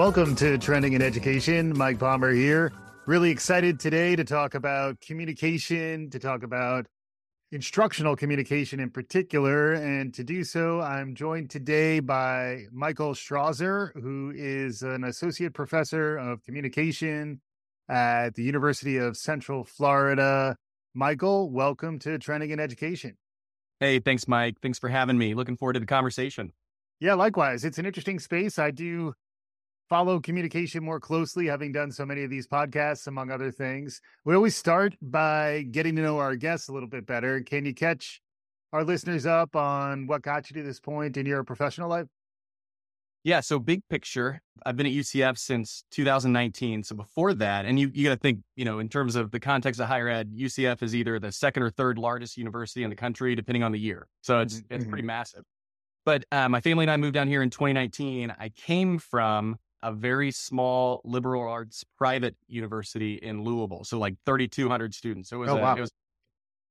Welcome to Trending in Education. Mike Palmer here. Really excited today to talk about communication, to talk about instructional communication in particular. And to do so, I'm joined today by Michael Strawser, who is an associate professor of communication at the University of Central Florida. Michael, welcome to Trending in Education. Hey, thanks, Mike. Thanks for having me. Looking forward to the conversation. Yeah, likewise. It's an interesting space. I do follow communication more closely, having done so many of these podcasts, among other things. We always start by getting to know our guests a little bit better. Can you catch our listeners up on what got you to this point in your professional life? Yeah. So, big picture, I've been at UCF since 2019. So, before that, and you, you got to think, you know, in terms of the context of higher ed, UCF is either the second or third largest university in the country, depending on the year. So, it's, mm-hmm. it's pretty massive. But uh, my family and I moved down here in 2019. I came from a very small liberal arts private university in Louisville. So like 3,200 students. So it was, oh, a, wow. it was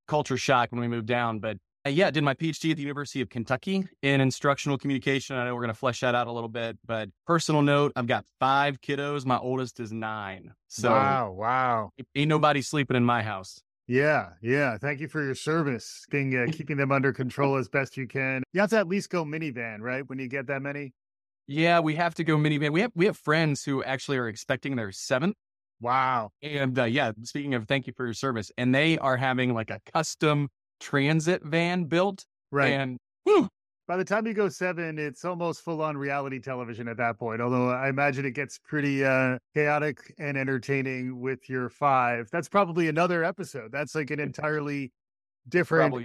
culture shock when we moved down. But uh, yeah, did my PhD at the University of Kentucky in instructional communication. I know we're going to flesh that out a little bit, but personal note, I've got five kiddos. My oldest is nine. So wow, wow. Ain't nobody sleeping in my house. Yeah, yeah. Thank you for your service, being uh, keeping them under control as best you can. You have to at least go minivan, right? When you get that many. Yeah, we have to go minivan. We have we have friends who actually are expecting their seventh. Wow. And uh, yeah, speaking of thank you for your service, and they are having like a custom transit van built. Right. And whew, by the time you go seven, it's almost full on reality television at that point. Although I imagine it gets pretty uh, chaotic and entertaining with your five. That's probably another episode. That's like an entirely different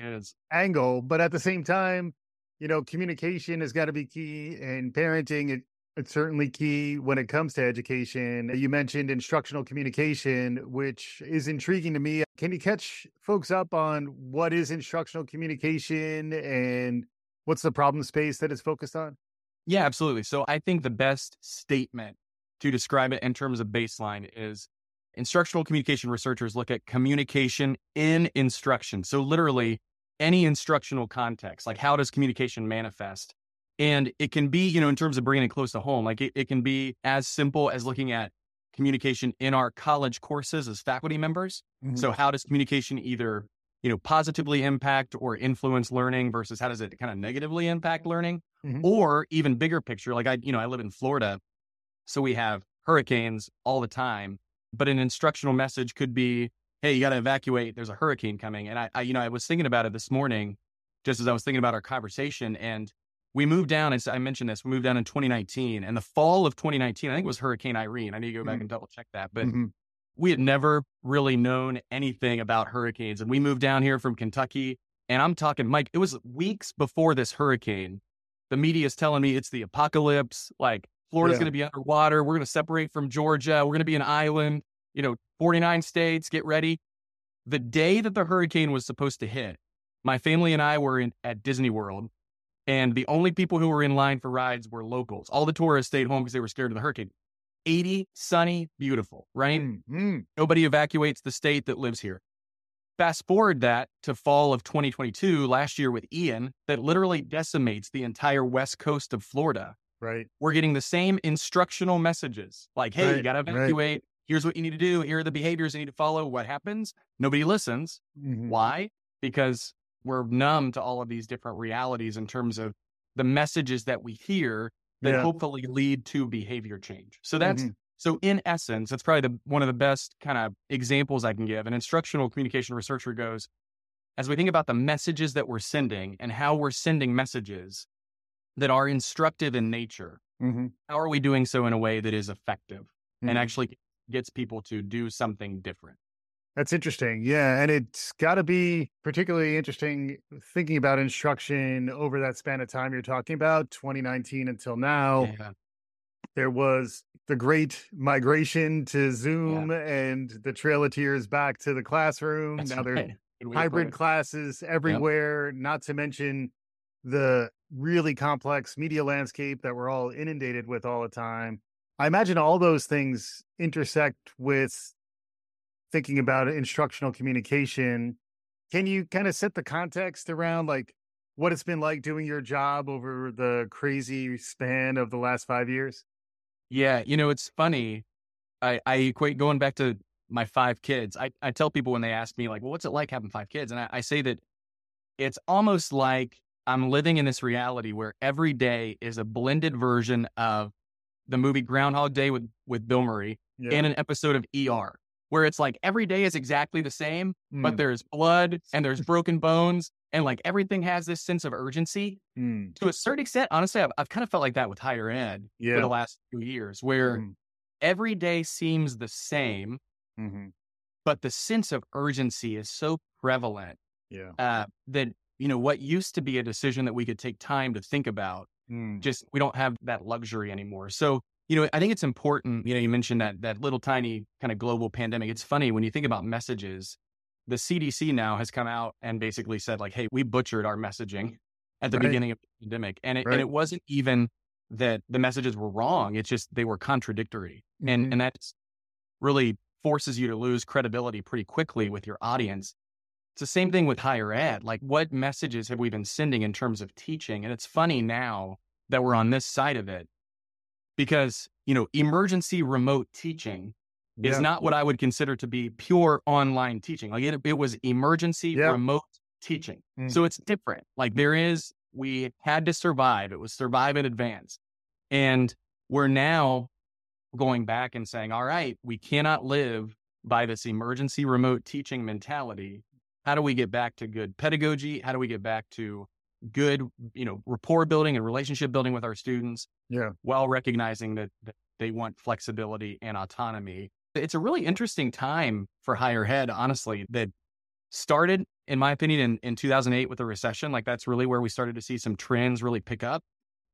angle. But at the same time, you know, communication has got to be key and parenting. It, it's certainly key when it comes to education. You mentioned instructional communication, which is intriguing to me. Can you catch folks up on what is instructional communication and what's the problem space that it's focused on? Yeah, absolutely. So I think the best statement to describe it in terms of baseline is instructional communication researchers look at communication in instruction. So literally, any instructional context, like how does communication manifest? And it can be, you know, in terms of bringing it close to home, like it, it can be as simple as looking at communication in our college courses as faculty members. Mm-hmm. So how does communication either, you know, positively impact or influence learning versus how does it kind of negatively impact learning? Mm-hmm. Or even bigger picture, like I, you know, I live in Florida. So we have hurricanes all the time, but an instructional message could be, hey, you got to evacuate. There's a hurricane coming. And I, I, you know, I was thinking about it this morning, just as I was thinking about our conversation. And we moved down, and I mentioned this, we moved down in 2019. And the fall of 2019, I think it was Hurricane Irene. I need to go back mm-hmm. and double check that. But mm-hmm. we had never really known anything about hurricanes. And we moved down here from Kentucky. And I'm talking, Mike, it was weeks before this hurricane. The media is telling me it's the apocalypse. Like Florida's yeah. going to be underwater. We're going to separate from Georgia. We're going to be an island you know, 49 states, get ready. The day that the hurricane was supposed to hit, my family and I were in, at Disney World, and the only people who were in line for rides were locals. All the tourists stayed home because they were scared of the hurricane. 80, sunny, beautiful, right? Mm-hmm. Nobody evacuates the state that lives here. Fast forward that to fall of 2022, last year with Ian, that literally decimates the entire west coast of Florida. Right. We're getting the same instructional messages like, hey, right. you got to evacuate. Right here's what you need to do. Here are the behaviors you need to follow. What happens? Nobody listens. Mm-hmm. Why? Because we're numb to all of these different realities in terms of the messages that we hear that yeah. hopefully lead to behavior change. So that's mm-hmm. so in essence, that's probably the one of the best kind of examples I can give. An instructional communication researcher goes, as we think about the messages that we're sending and how we're sending messages that are instructive in nature, mm-hmm. how are we doing so in a way that is effective and mm-hmm. actually gets people to do something different. That's interesting. Yeah. And it's got to be particularly interesting thinking about instruction over that span of time you're talking about, 2019 until now. Yeah. There was the great migration to Zoom yeah. and the Trail of Tears back to the classroom. That's now there's hybrid classes everywhere, yep. not to mention the really complex media landscape that we're all inundated with all the time. I imagine all those things intersect with thinking about instructional communication. Can you kind of set the context around like what it's been like doing your job over the crazy span of the last five years? Yeah. You know, it's funny. I, I equate going back to my five kids. I, I tell people when they ask me, like, well, what's it like having five kids? And I, I say that it's almost like I'm living in this reality where every day is a blended version of the movie Groundhog Day with, with Bill Murray yeah. and an episode of ER, where it's like every day is exactly the same, mm. but there's blood and there's broken bones and like everything has this sense of urgency. Mm. To a certain extent, honestly, I've, I've kind of felt like that with higher ed yeah. for the last few years, where mm. every day seems the same, mm-hmm. but the sense of urgency is so prevalent yeah. Uh, that you know what used to be a decision that we could take time to think about mm. just we don't have that luxury anymore so you know i think it's important you know you mentioned that that little tiny kind of global pandemic it's funny when you think about messages the cdc now has come out and basically said like hey we butchered our messaging at the right. beginning of the pandemic and it, right. and it wasn't even that the messages were wrong it's just they were contradictory mm-hmm. and and that really forces you to lose credibility pretty quickly with your audience it's the same thing with higher ed. Like, what messages have we been sending in terms of teaching? And it's funny now that we're on this side of it because, you know, emergency remote teaching yeah. is not what I would consider to be pure online teaching. Like, it, it was emergency yeah. remote teaching. Mm. So it's different. Like, there is, we had to survive, it was survive in advance. And we're now going back and saying, all right, we cannot live by this emergency remote teaching mentality how do we get back to good pedagogy? How do we get back to good, you know, rapport building and relationship building with our students? Yeah. While recognizing that, that they want flexibility and autonomy. It's a really interesting time for higher ed, honestly, that started, in my opinion, in, in 2008 with the recession. Like that's really where we started to see some trends really pick up.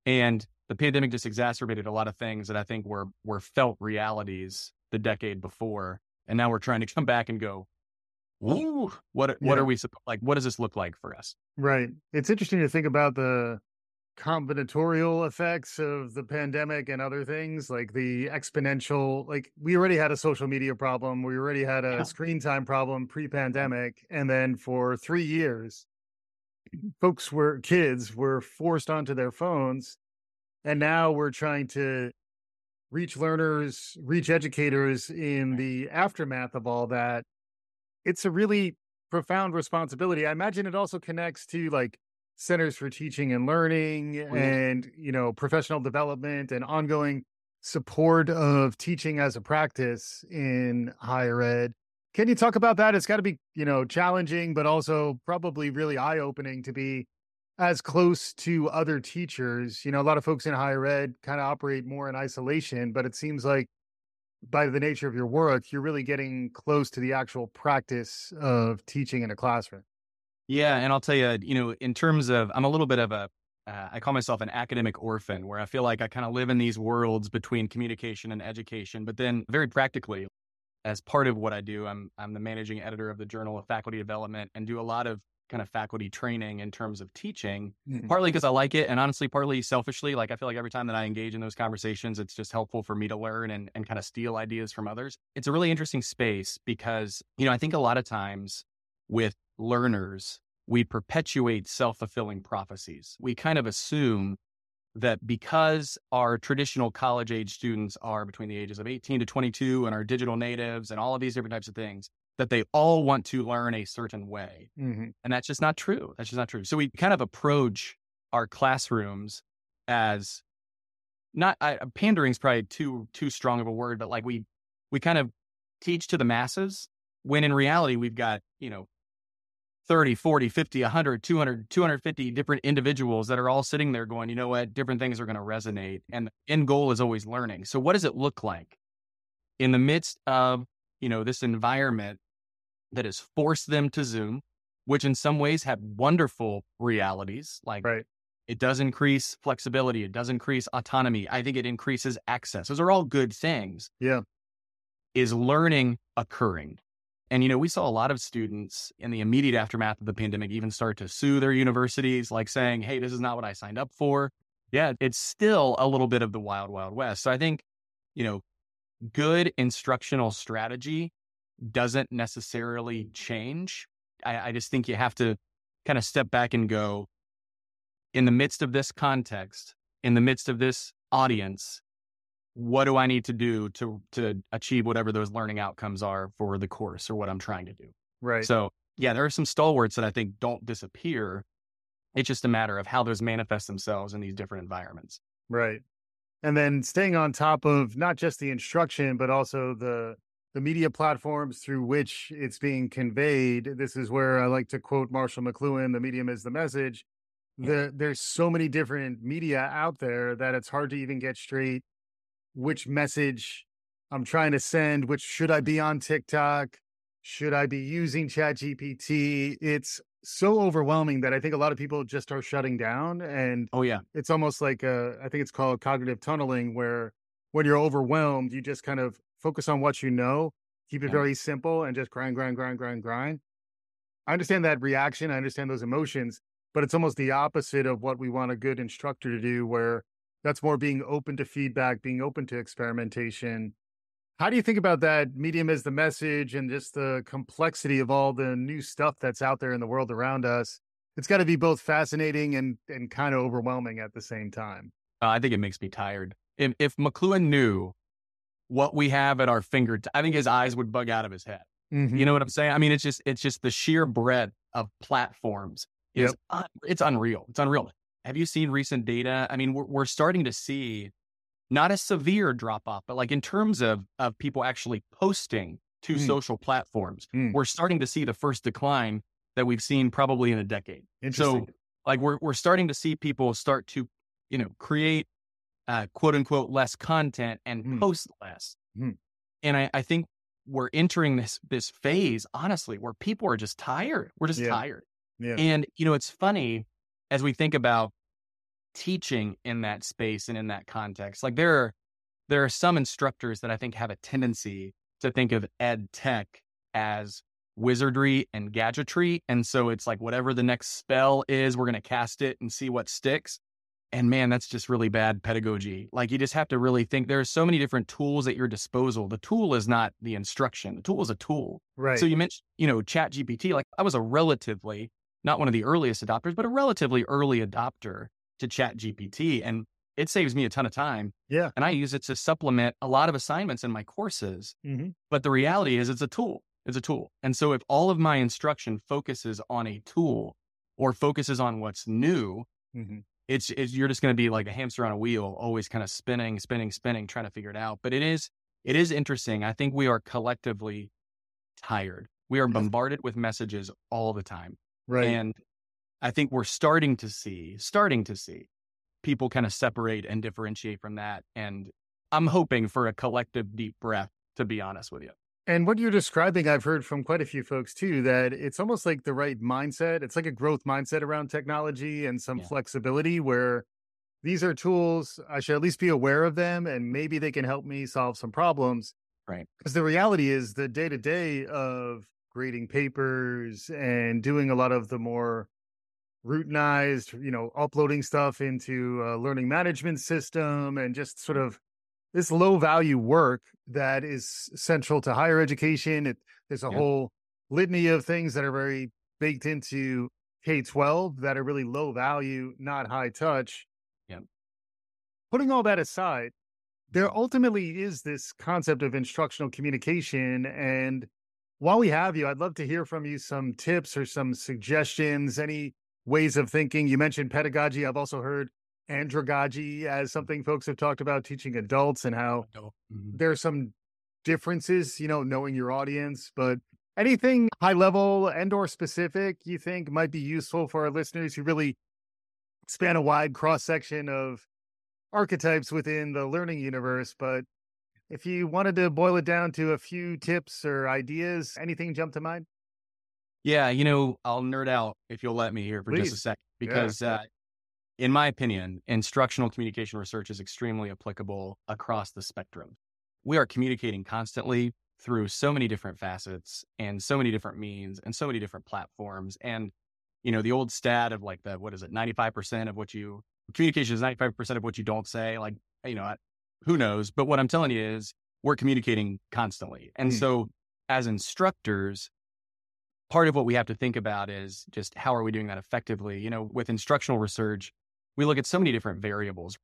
And the pandemic just exacerbated a lot of things that I think were were felt realities the decade before. And now we're trying to come back and go, Ooh, what what yeah. are we like? What does this look like for us? Right. It's interesting to think about the combinatorial effects of the pandemic and other things like the exponential like we already had a social media problem we already had a yeah. screen time problem pre-pandemic and then for 3 years folks were kids were forced onto their phones and now we're trying to reach learners reach educators in the aftermath of all that it's a really profound responsibility. I imagine it also connects to like centers for teaching and learning mm-hmm. and, you know, professional development and ongoing support of teaching as a practice in higher ed. Can you talk about that? It's got to be, you know, challenging, but also probably really eye opening to be as close to other teachers. You know, a lot of folks in higher ed kind of operate more in isolation, but it seems like by the nature of your work, you're really getting close to the actual practice of teaching in a classroom. Yeah, and I'll tell you, you know, in terms of, I'm a little bit of a, uh, I call myself an academic orphan, where I feel like I kind of live in these worlds between communication and education. But then, very practically, as part of what I do, I'm I'm the managing editor of the Journal of Faculty Development and do a lot of kind of faculty training in terms of teaching, mm-hmm. partly because I like it, and honestly, partly selfishly. Like I feel like every time that I engage in those conversations, it's just helpful for me to learn and, and kind of steal ideas from others. It's a really interesting space because, you know, I think a lot of times with learners, we perpetuate self fulfilling prophecies. We kind of assume that because our traditional college age students are between the ages of 18 to 22 and are digital natives and all of these different types of things, that they all want to learn a certain way. Mm-hmm. And that's just not true. That's just not true. So we kind of approach our classrooms as not I, pandering is probably too too strong of a word, but like we we kind of teach to the masses when in reality we've got, you know, 30, 40, 50, 100, 200, 250 different individuals that are all sitting there going, you know what, different things are going to resonate. And the end goal is always learning. So what does it look like in the midst of, you know, this environment that has forced them to Zoom, which in some ways have wonderful realities. Like right. it does increase flexibility, it does increase autonomy. I think it increases access. Those are all good things. Yeah. Is learning occurring? And, you know, we saw a lot of students in the immediate aftermath of the pandemic even start to sue their universities, like saying, hey, this is not what I signed up for. Yeah, it's still a little bit of the wild, wild west. So I think, you know, good instructional strategy doesn't necessarily change. I, I just think you have to kind of step back and go, in the midst of this context, in the midst of this audience, what do I need to do to to achieve whatever those learning outcomes are for the course or what I'm trying to do. Right. So yeah, there are some stalwarts that I think don't disappear. It's just a matter of how those manifest themselves in these different environments. Right. And then staying on top of not just the instruction, but also the the media platforms through which it's being conveyed. This is where I like to quote Marshall McLuhan, the medium is the message. The, there's so many different media out there that it's hard to even get straight which message I'm trying to send, which should I be on TikTok? Should I be using ChatGPT? It's so overwhelming that I think a lot of people just are shutting down. And oh, yeah, it's almost like a, I think it's called cognitive tunneling, where when you're overwhelmed, you just kind of focus on what you know, keep it yeah. very simple, and just grind, grind, grind, grind, grind. I understand that reaction. I understand those emotions, but it's almost the opposite of what we want a good instructor to do, where that's more being open to feedback, being open to experimentation. How do you think about that medium as the message and just the complexity of all the new stuff that's out there in the world around us? It's got to be both fascinating and, and kind of overwhelming at the same time. Uh, I think it makes me tired. If, if McLuhan knew what we have at our fingertips, I think his eyes would bug out of his head. Mm-hmm. You know what I'm saying? I mean, it's just it's just the sheer breadth of platforms is yep. un- it's unreal. It's unreal have you seen recent data? I mean, we're, we're starting to see not a severe drop off, but like in terms of of people actually posting to mm. social platforms, mm. we're starting to see the first decline that we've seen probably in a decade. So, like we're we're starting to see people start to, you know, create uh, quote unquote less content and mm. post less. Hmm. And I, I think we're entering this this phase, honestly, where people are just tired. We're just yeah. tired. Yeah. And you know, it's funny as we think about teaching in that space and in that context, like there are there are some instructors that I think have a tendency to think of ed tech as wizardry and gadgetry. And so it's like whatever the next spell is, we're going to cast it and see what sticks. And man, that's just really bad pedagogy. Like you just have to really think there are so many different tools at your disposal. The tool is not the instruction. The tool is a tool. Right. So you mentioned, you know, chat GPT, like I was a relatively not one of the earliest adopters, but a relatively early adopter to Chat GPT. And it saves me a ton of time. Yeah. And I use it to supplement a lot of assignments in my courses. Mm-hmm. But the reality is, it's a tool. It's a tool. And so if all of my instruction focuses on a tool or focuses on what's new, mm-hmm. It's, it's, you're just going to be like a hamster on a wheel, always kind of spinning, spinning, spinning, trying to figure it out. But it is, it is interesting. I think we are collectively tired. We are bombarded with messages all the time. Right. And I think we're starting to see, starting to see people kind of separate and differentiate from that. And I'm hoping for a collective deep breath, to be honest with you. And what you're describing, I've heard from quite a few folks too, that it's almost like the right mindset. It's like a growth mindset around technology and some yeah. flexibility where these are tools. I should at least be aware of them and maybe they can help me solve some problems. Right. Because the reality is the day to day of grading papers and doing a lot of the more routinized, you know, uploading stuff into a learning management system and just sort mm. of this low value work that is central to higher education. It, there's a yeah. whole litany of things that are very baked into K 12 that are really low value, not high touch. Yeah. Putting all that aside, there mm-hmm. ultimately is this concept of instructional communication and while we have you, I'd love to hear from you some tips or some suggestions, any ways of thinking. You mentioned pedagogy. I've also heard andragogy as something folks have talked about teaching adults and how mm-hmm. there are some differences, you know, knowing your audience, but anything high level and or specific you think might be useful for our listeners who really span a wide cross section of archetypes within the learning universe, but if you wanted to boil it down to a few tips or ideas, anything jump to mind? Yeah, you know, I'll nerd out if you'll let me here for Please. just a second, because yeah. uh, in my opinion, instructional communication research is extremely applicable across the spectrum. We are communicating constantly through so many different facets and so many different means and so many different platforms. And, you know, the old stat of like the, what is it, 95% of what you, communication is 95% of what you don't say. Like, you know, who knows? But what I'm telling you is we're communicating constantly. And mm. so as instructors, part of what we have to think about is just how are we doing that effectively? You know, with instructional research, we look at so many different variables.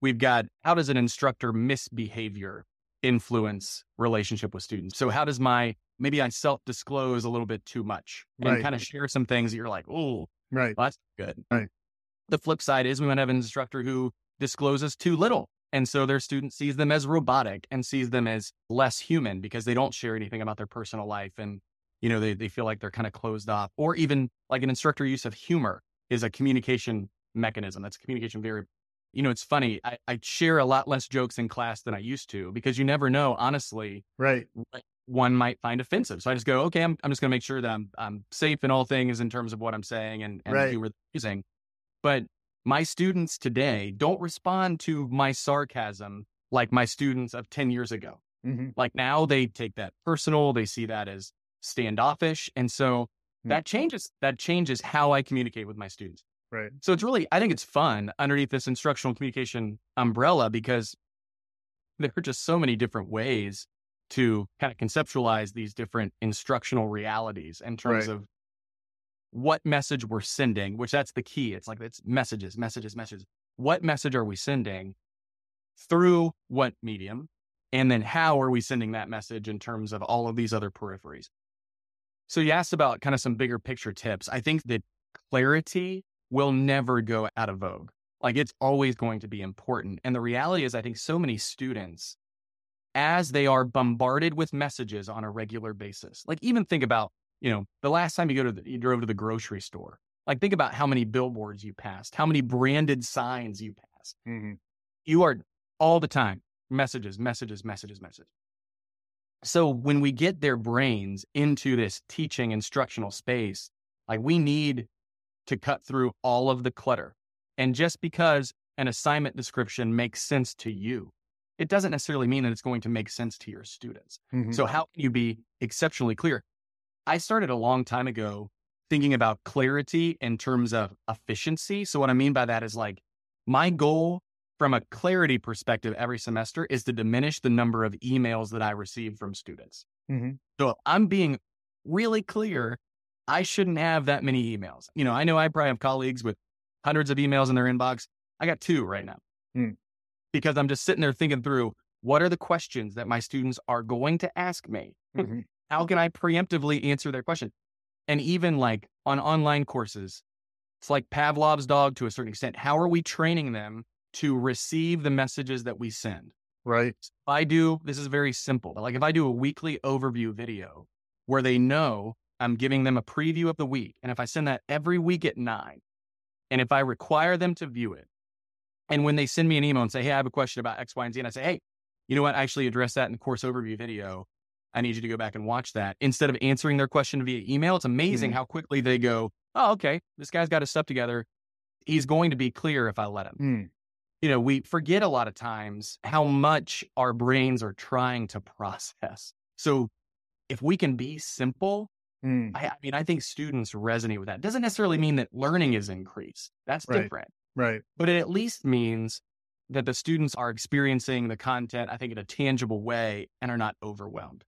we've got how does an instructor misbehavior influence relationship with students? So how does my maybe I self disclose a little bit too much and right. kind of share some things that you're like, oh, right, well, that's good. Right. The flip side is we might have an instructor who discloses too little. And so their student sees them as robotic and sees them as less human because they don't share anything about their personal life. And, you know, they, they feel like they're kind of closed off. Or even like an instructor use of humor is a communication mechanism. That's communication very, you know, it's funny. I, I share a lot less jokes in class than I used to because you never know, honestly. Right. One might find offensive. So I just go, okay, I'm, I'm just going to make sure that I'm, I'm safe in all things in terms of what I'm saying and, and right. humor using. But my students today don't respond to my sarcasm like my students of 10 years ago. Mm-hmm. Like now they take that personal, they see that as standoffish. And so mm-hmm. that changes that changes how I communicate with my students. Right. So it's really I think it's fun underneath this instructional communication umbrella because there are just so many different ways to kind of conceptualize these different instructional realities in terms right. of what message we're sending, which that's the key. It's like it's messages, messages, messages. What message are we sending through what medium? And then how are we sending that message in terms of all of these other peripheries? So you asked about kind of some bigger picture tips. I think that clarity will never go out of vogue. Like it's always going to be important. And the reality is, I think so many students, as they are bombarded with messages on a regular basis, like even think about you know, the last time you go to the, you drove to the grocery store, like think about how many billboards you passed, how many branded signs you passed. Mm-hmm. You are all the time messages, messages, messages, messages. So when we get their brains into this teaching instructional space, like we need to cut through all of the clutter. And just because an assignment description makes sense to you, it doesn't necessarily mean that it's going to make sense to your students. Mm-hmm. So how can you be exceptionally clear? I started a long time ago thinking about clarity in terms of efficiency. So, what I mean by that is like my goal from a clarity perspective every semester is to diminish the number of emails that I receive from students. Mm-hmm. So, I'm being really clear. I shouldn't have that many emails. You know, I know I probably have colleagues with hundreds of emails in their inbox. I got two right now mm. because I'm just sitting there thinking through what are the questions that my students are going to ask me? Mm-hmm. How can I preemptively answer their question? And even like on online courses, it's like Pavlov's dog to a certain extent. How are we training them to receive the messages that we send? Right. If I do, this is very simple, but like if I do a weekly overview video where they know I'm giving them a preview of the week, and if I send that every week at nine, and if I require them to view it, and when they send me an email and say, Hey, I have a question about X, Y, and Z, and I say, Hey, you know what? I actually address that in the course overview video. I need you to go back and watch that. Instead of answering their question via email, it's amazing mm-hmm. how quickly they go, Oh, okay, this guy's got his stuff together. He's going to be clear if I let him. Mm. You know, we forget a lot of times how much our brains are trying to process. So if we can be simple, mm. I, I, mean, I think students resonate with that. It doesn't necessarily mean that learning is increased. That's right. different. Right. But it at least means that the students are experiencing the content, I think, in a tangible way and are not overwhelmed.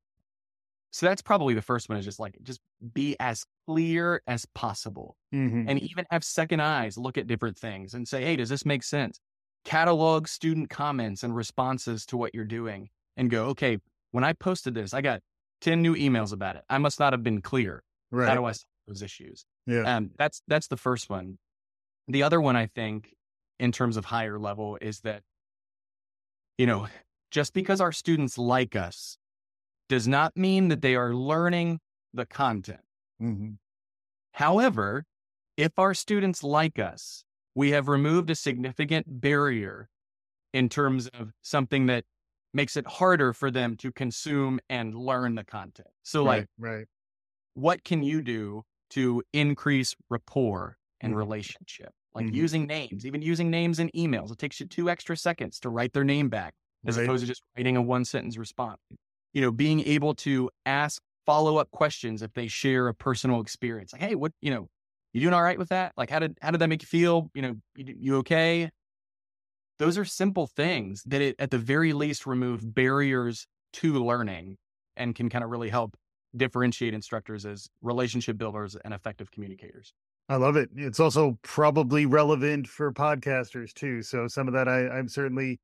So that's probably the first one is just like, just be as clear as possible mm-hmm. and even have second eyes, look at different things and say, hey, does this make sense? Catalog student comments and responses to what you're doing and go, okay, when I posted this, I got 10 new emails about it. I must not have been clear. Right. How do I solve those issues? Yeah. Um, that's, that's the first one. The other one, I think, in terms of higher level is that, you know, just because our students like us does not mean that they are learning the content. Mm-hmm. However, if our students like us, we have removed a significant barrier in terms of something that makes it harder for them to consume and learn the content. So, right, like, right. what can you do to increase rapport and mm-hmm. relationship? Like mm-hmm. using names, even using names in emails. It takes you two extra seconds to write their name back as right. opposed to just writing a one sentence response you know, being able to ask follow up questions if they share a personal experience. Like, hey, what, you know, you doing all right with that? Like, how did how did that make you feel? You know, you, you okay? Those are simple things that it, at the very least remove barriers to learning and can kind of really help differentiate instructors as relationship builders and effective communicators. I love it. It's also probably relevant for podcasters too. So some of that I, I'm certainly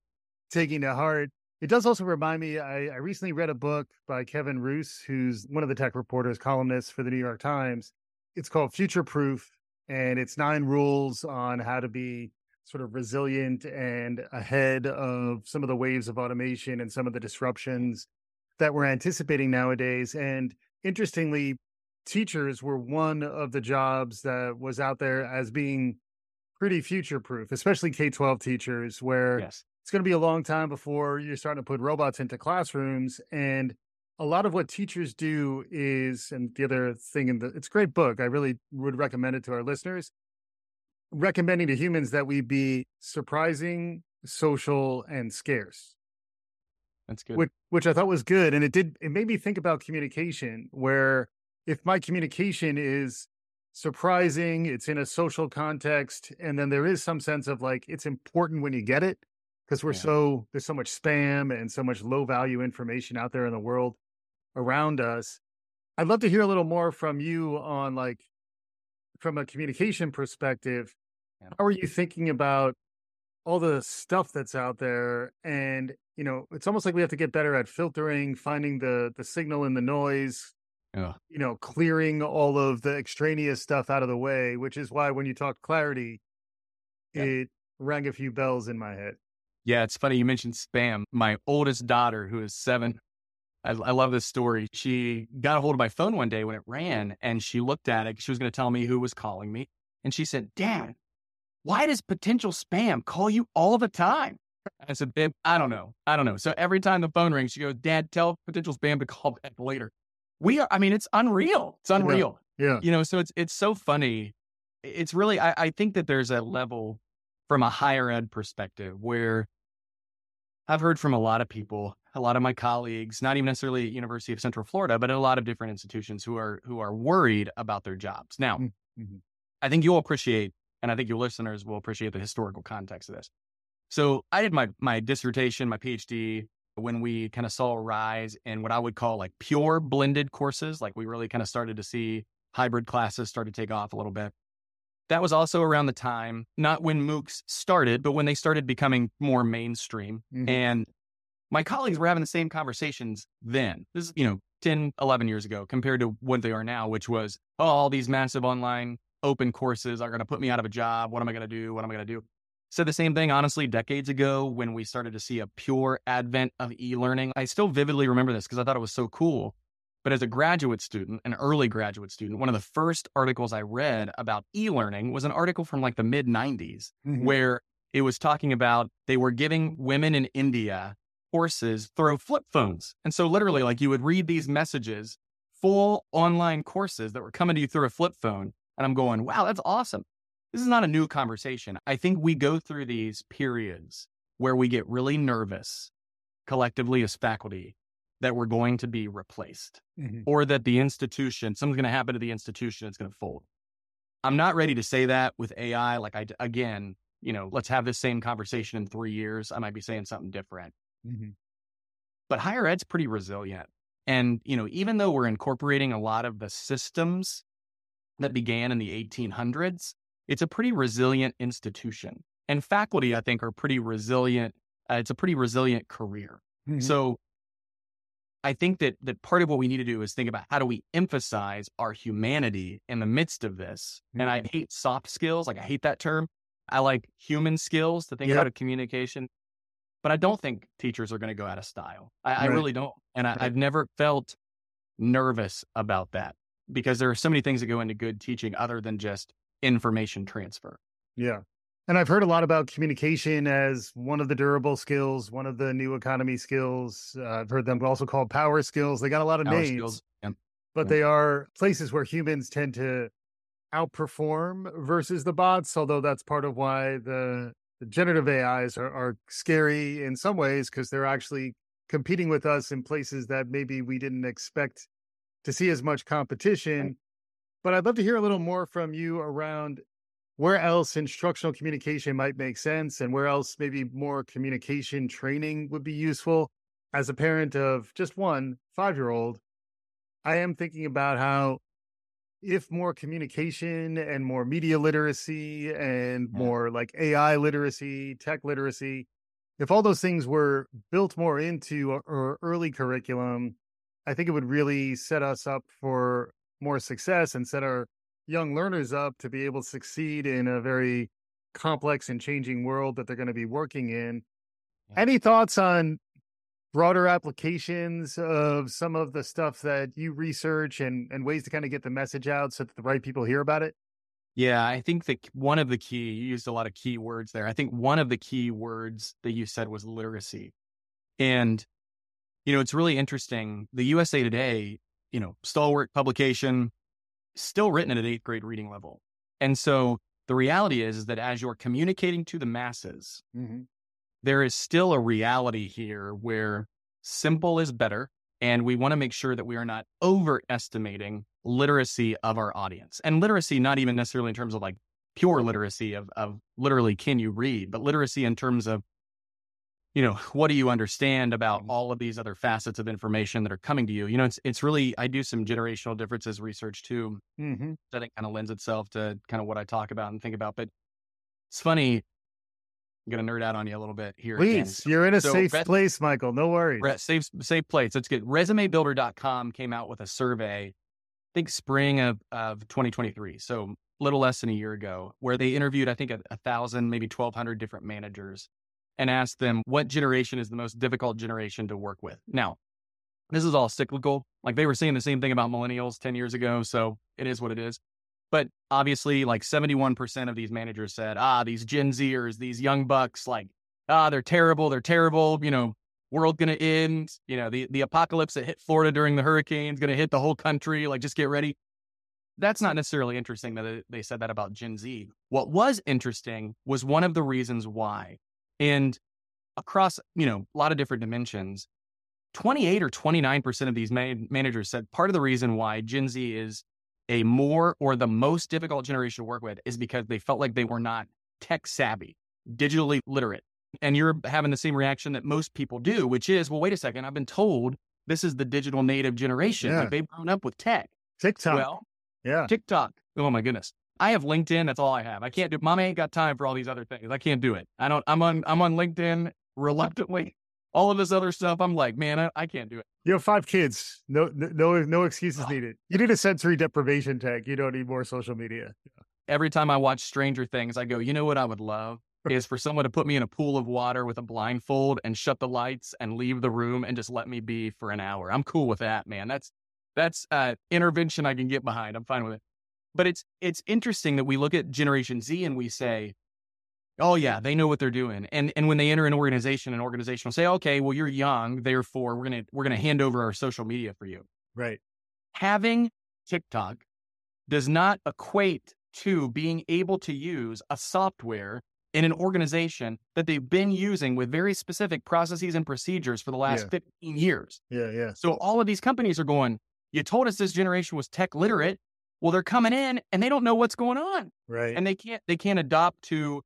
taking to heart. It does also remind me. I, I recently read a book by Kevin Roose, who's one of the tech reporters, columnists for the New York Times. It's called Future Proof, and it's nine rules on how to be sort of resilient and ahead of some of the waves of automation and some of the disruptions that we're anticipating nowadays. And interestingly, teachers were one of the jobs that was out there as being pretty future proof, especially K 12 teachers, where yes. it's going to be a long time before you're starting to put robots into classrooms. And a lot of what teachers do is, and the other thing in the, it's a great book. I really would recommend it to our listeners. Recommending to humans that we be surprising, social, and scarce. That's good. Which, which I thought was good. And it did, it made me think about communication where if my communication is surprising, it's in a social context, and then there is some sense of like it's important when you get it because we're yeah. so there's so much spam and so much low value information out there in the world around us. I'd love to hear a little more from you on like from a communication perspective. Yeah. How are you thinking about all the stuff that's out there and you know it's almost like we have to get better at filtering finding the the signal in the noise yeah. you know, clearing all of the extraneous stuff out of the way, which is why when you talk clarity, yeah. it rang a few bells in my head. Yeah, it's funny you mentioned spam. My oldest daughter, who is seven, I, I, love this story. She got a hold of my phone one day when it ran and she looked at it. She was going to tell me who was calling me. And she said, Dad, why does potential spam call you all the time? I said, Babe, I don't know. I don't know. So every time the phone rings, she goes, Dad, tell potential spam to call back later we are, I mean, it's unreal. It's unreal. Yeah. yeah. You know, so it's, it's so funny. It's really, I, I think that there's a level from a higher ed perspective where I've heard from a lot of people, a lot of my colleagues, not even necessarily University of Central Florida, but a lot of different institutions who are, who are worried about their jobs. Now, mm, mm-hmm. I think you'll appreciate, and I think your listeners will appreciate the historical context of this. So I did my, my dissertation, my PhD when we kind of saw a rise in what I would call like pure blended courses, like we really kind of started to see hybrid classes start to take off a little bit. That was also around the time, not when MOOCs started, but when they started becoming more mainstream. Mm-hmm. And my colleagues were having the same conversations then. This is, you know, 10, 11 years ago compared to what they are now, which was, oh, all these massive online open courses are going to put me out of a job. What am I going to do? What am I going to do? said the same thing, honestly, decades ago when we started to see a pure advent of e learning. I still vividly remember this because I thought it was so cool. But as a graduate student, an early graduate student, one of the first articles I read about e learning was an article from like the mid 90s mm-hmm. where it was talking about they were giving women in India courses through flip phones. And so, literally, like you would read these messages, full online courses that were coming to you through a flip phone. And I'm going, wow, that's awesome this is not a new conversation. I think we go through these periods where we get really nervous collectively as faculty that we're going to be replaced mm-hmm. or that the institution, something's going to happen to the institution, it's going to fold. I'm not ready to say that with AI. Like, I, again, you know, let's have this same conversation in three years. I might be saying something different. Mm-hmm. But higher ed's pretty resilient. And, you know, even though we're incorporating a lot of the systems that began in the 1800s, it's a pretty resilient institution. And faculty, I think, are pretty resilient. Uh, it's a pretty resilient career. Mm-hmm. So I think that that part of what we need to do is think about how do we emphasize our humanity in the midst of this. Mm-hmm. And I mm-hmm. hate soft skills, like I hate that term. I like human skills to think yep. about a communication. But I don't think teachers are going to go out of style. I, right. I really don't. And I, right. I've never felt nervous about that because there are so many things that go into good teaching other than just information transfer. Yeah. And I've heard a lot about communication as one of the durable skills, one of the new economy skills. Uh, I've heard them also called power skills. They got a lot of power names, skills. Yeah. but yeah. they are places where humans tend to outperform versus the bots. Although that's part of why the, the generative AIs are, are scary in some ways because they're actually competing with us in places that maybe we didn't expect to see as much competition. But I'd love to hear a little more from you around where else instructional communication might make sense and where else maybe more communication training would be useful. As a parent of just one five year old, I am thinking about how if more communication and more media literacy and yeah. more like AI literacy, tech literacy, if all those things were built more into our early curriculum, I think it would really set us up for more success and set our young learners up to be able to succeed in a very complex and changing world that they're going to be working in. Any thoughts on broader applications of some of the stuff that you research and, and ways to kind of get the message out so that the right people hear about it? Yeah, I think that one of the key, you used a lot of key words there. I think one of the key words that you said was literacy. And, you know, it's really interesting. The USA Today, you know, stalwart publication, still written at an eighth grade reading level. And so the reality is, is that as you're communicating to the masses, mm-hmm. There is still a reality here where simple is better. And we want to make sure that we are not overestimating literacy of our audience. And literacy, not even necessarily in terms of like pure literacy of, of literally can you read, but literacy in terms of you know, what do you understand about mm-hmm. all of these other facets of information that are coming to you? You know, it's it's really I do some generational differences research too. Mm-hmm. That it kind of lends itself to kind of what I talk about and think about. But it's funny. Gonna nerd out on you a little bit here. Please, you're in a so safe res- place, Michael. No worries. Re- safe safe place. Let's get resumebuilder.com came out with a survey, I think spring of of 2023. So a little less than a year ago, where they interviewed I think a, a thousand, maybe 1,200 different managers and asked them what generation is the most difficult generation to work with. Now, this is all cyclical. Like they were saying the same thing about millennials 10 years ago. So it is what it is. But obviously, like 71% of these managers said, ah, these Gen Zers, these young bucks, like, ah, they're terrible. They're terrible. You know, world going to end. You know, the, the apocalypse that hit Florida during the hurricane is going to hit the whole country. Like, just get ready. That's not necessarily interesting that they said that about Gen Z. What was interesting was one of the reasons why and across, you know, a lot of different dimensions, 28 or 29% of these man- managers said part of the reason why Gen Z is a more or the most difficult generation to work with is because they felt like they were not tech savvy, digitally literate. And you're having the same reaction that most people do, which is, well, wait a second, I've been told this is the digital native generation. Yeah. Like they've grown up with tech. TikTok. Well, yeah. TikTok. Oh my goodness. I have LinkedIn. That's all I have. I can't do. Mom ain't got time for all these other things. I can't do it. I don't. I'm on. I'm on LinkedIn reluctantly. All of this other stuff. I'm like, man, I, I can't do it. You have five kids. No, no, no excuses needed. You need a sensory deprivation tank. You don't need more social media. Every time I watch Stranger Things, I go, you know what I would love is for someone to put me in a pool of water with a blindfold and shut the lights and leave the room and just let me be for an hour. I'm cool with that, man. That's that's uh intervention I can get behind. I'm fine with it. But it's it's interesting that we look at Generation Z and we say, oh yeah, they know what they're doing. And and when they enter an organization, an organization will say, okay, well you're young, therefore we're gonna we're gonna hand over our social media for you. Right. Having TikTok does not equate to being able to use a software in an organization that they've been using with very specific processes and procedures for the last yeah. 15 years. Yeah, yeah. So all of these companies are going, you told us this generation was tech literate. Well, they're coming in and they don't know what's going on. Right. And they can't they can't adopt to,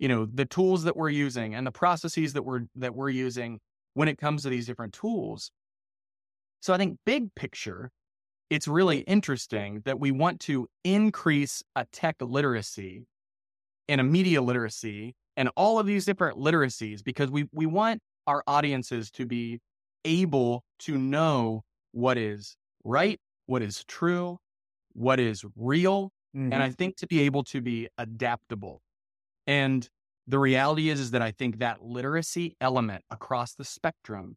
you know, the tools that we're using and the processes that we're that we're using when it comes to these different tools. So I think big picture, it's really interesting that we want to increase a tech literacy and a media literacy and all of these different literacies because we we want our audiences to be able to know what is right, what is true, what is real, mm-hmm. and I think to be able to be adaptable. And the reality is, is that I think that literacy element across the spectrum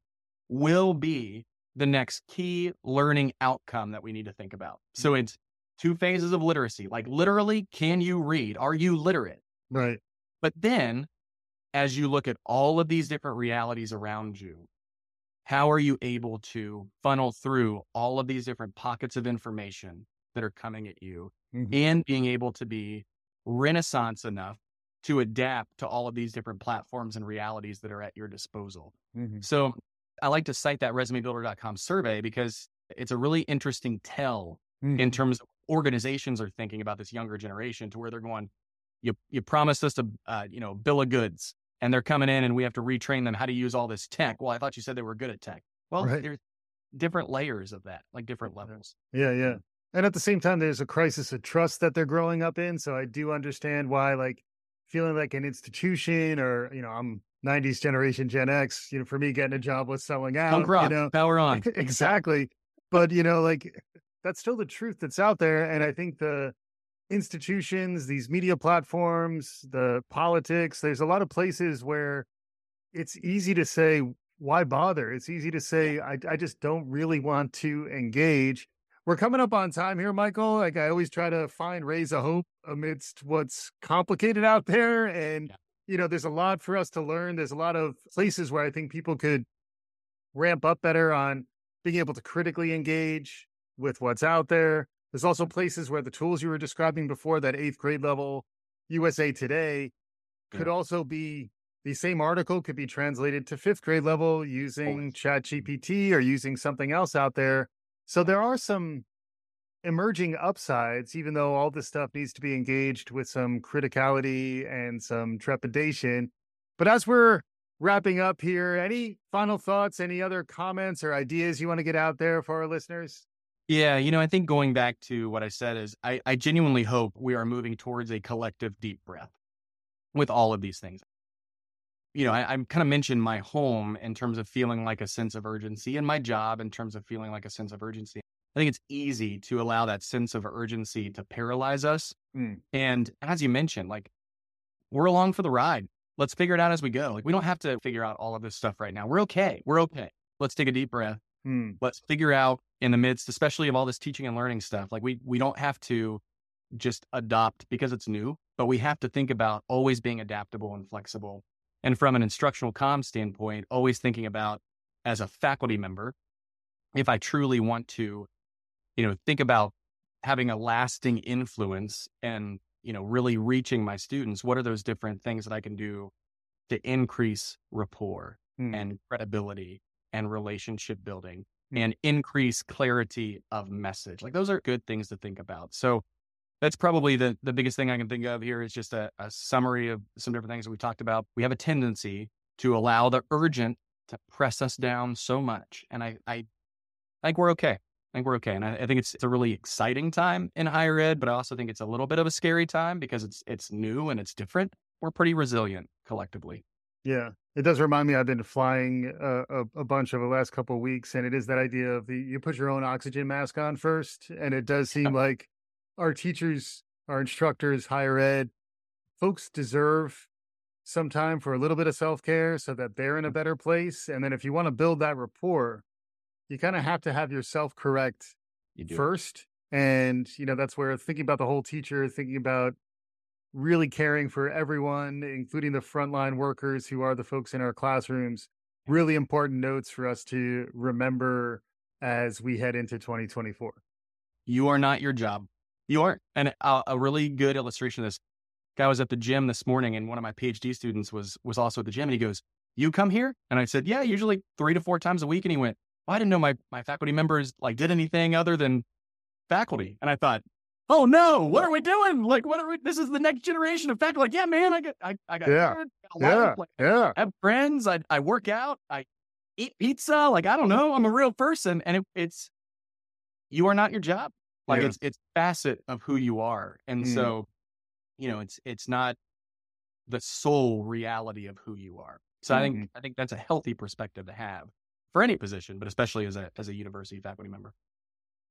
will be the next key learning outcome that we need to think about. So mm-hmm. it's two phases of literacy. Like literally, can you read? Are you literate? Right. But then as you look at all of these different realities around you, how are you able to funnel through all of these different pockets of information that are coming at you mm-hmm. and being able to be renaissance enough to adapt to all of these different platforms and realities that are at your disposal. Mm-hmm. So I like to cite that resumebuilder.com survey because it's a really interesting tell mm-hmm. in terms of organizations are thinking about this younger generation to where they're going, you, you promised us a, uh, you know, bill of goods and they're coming in and we have to retrain them how to use all this tech. Well, I thought you said they were good at tech. Well, right. there's different layers of that, like different levels. Yeah. Yeah. And at the same time, there's a crisis of trust that they're growing up in. So I do understand why, like, feeling like an institution or, you know, I'm 90s generation Gen X, you know, for me, getting a job was selling out. Punk rock, you know, power on. exactly. But, you know, like, that's still the truth that's out there. And I think the institutions, these media platforms, the politics, there's a lot of places where it's easy to say, why bother? It's easy to say, I, I just don't really want to engage. We're coming up on time here, Michael. Like I always try to find rays of hope amidst what's complicated out there. And, yeah. you know, there's a lot for us to learn. There's a lot of places where I think people could ramp up better on being able to critically engage with what's out there. There's also places where the tools you were describing before, that eighth grade level USA Today, could yeah. also be the same article could be translated to fifth grade level using chat gpt or using something else out there so there are some emerging upsides even though all this stuff needs to be engaged with some criticality and some trepidation. But as we're wrapping up here any final thoughts any other comments or ideas you want to get out there for our listeners? Yeah, you know, I think going back to what I said is I, I genuinely hope we are moving towards a collective deep breath with all of these things you know, I, I kind of mentioned my home in terms of feeling like a sense of urgency and my job in terms of feeling like a sense of urgency. I think it's easy to allow that sense of urgency to paralyze us. Mm. And as you mentioned, like we're along for the ride. Let's figure it out as we go. Like we don't have to figure out all of this stuff right now. We're okay. We're okay. Let's take a deep breath. Mm. Let's figure out in the midst, especially of all this teaching and learning stuff. Like we we don't have to just adopt because it's new, but we have to think about always being adaptable and flexible and from an instructional comm standpoint, always thinking about as a faculty member, if I truly want to, you know, think about having a lasting influence and, you know, really reaching my students, what are those different things that I can do to increase rapport mm. and credibility and relationship building mm. and increase clarity of message? Like those are good things to think about. So that's probably the, the biggest thing I can think of here is just a, a summary of some different things that we talked about. We have a tendency to allow the urgent to press us down so much. And I, I, I think we're okay. I think we're okay. And I, I think it's, it's a really exciting time in higher ed, but I also think it's a little bit of a scary time because it's it's new and it's different. We're pretty resilient collectively. Yeah, it does remind me. I've been flying a, a, a bunch over the last couple of weeks, and it is that idea of the you put your own oxygen mask on first, and it does seem like our teachers, our instructors, higher ed, folks deserve some time for a little bit of self care so that they're in a mm. better place. And then if you want to build that rapport, you kind of have to have yourself correct first. And, you know, that's where thinking about the whole teacher, thinking about really caring for everyone, including the frontline workers who are the folks in our classrooms, really important notes for us to remember as we head into 2024. You are not your job. You are. And a, a, really good illustration of this guy was at the gym this morning and one of my PhD students was was also at the gym and he goes, You come here? And I said, Yeah, usually three to four times a week. And he went, well, I didn't know my, my faculty members like did anything other than faculty. And I thought, Oh no, what are we doing? Like, what are we? This is the next generation of faculty. Like, yeah, man, I got, I, I got, yeah, yeah, like, yeah. I have friends. I, I work out. I eat pizza. Like, I don't know. I'm a real person, and it, it's you are not your job. Like yeah. it's it's facet of who you are. And mm. so, you know, it's it's not the sole reality of who you are. So mm. I think mm-hmm. I think that's a healthy perspective to have for any position, but especially as a as a university faculty member.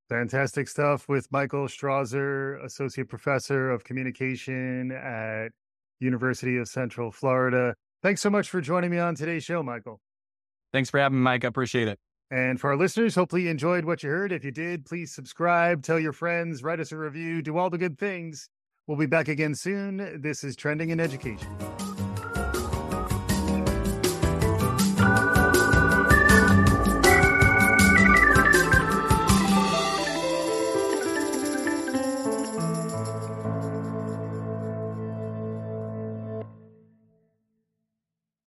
Fantastic stuff with Michael Strawser, Associate Professor of Communication at University of Central Florida. Thanks so much for joining me on today's show, Michael. Thanks for having me, Mike. I appreciate it. And for our listeners, hopefully you enjoyed what you heard. If you did, please subscribe, tell your friends, write us a review, do all the good things. We'll be back again soon. This is Trending in Education.